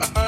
Uh-uh.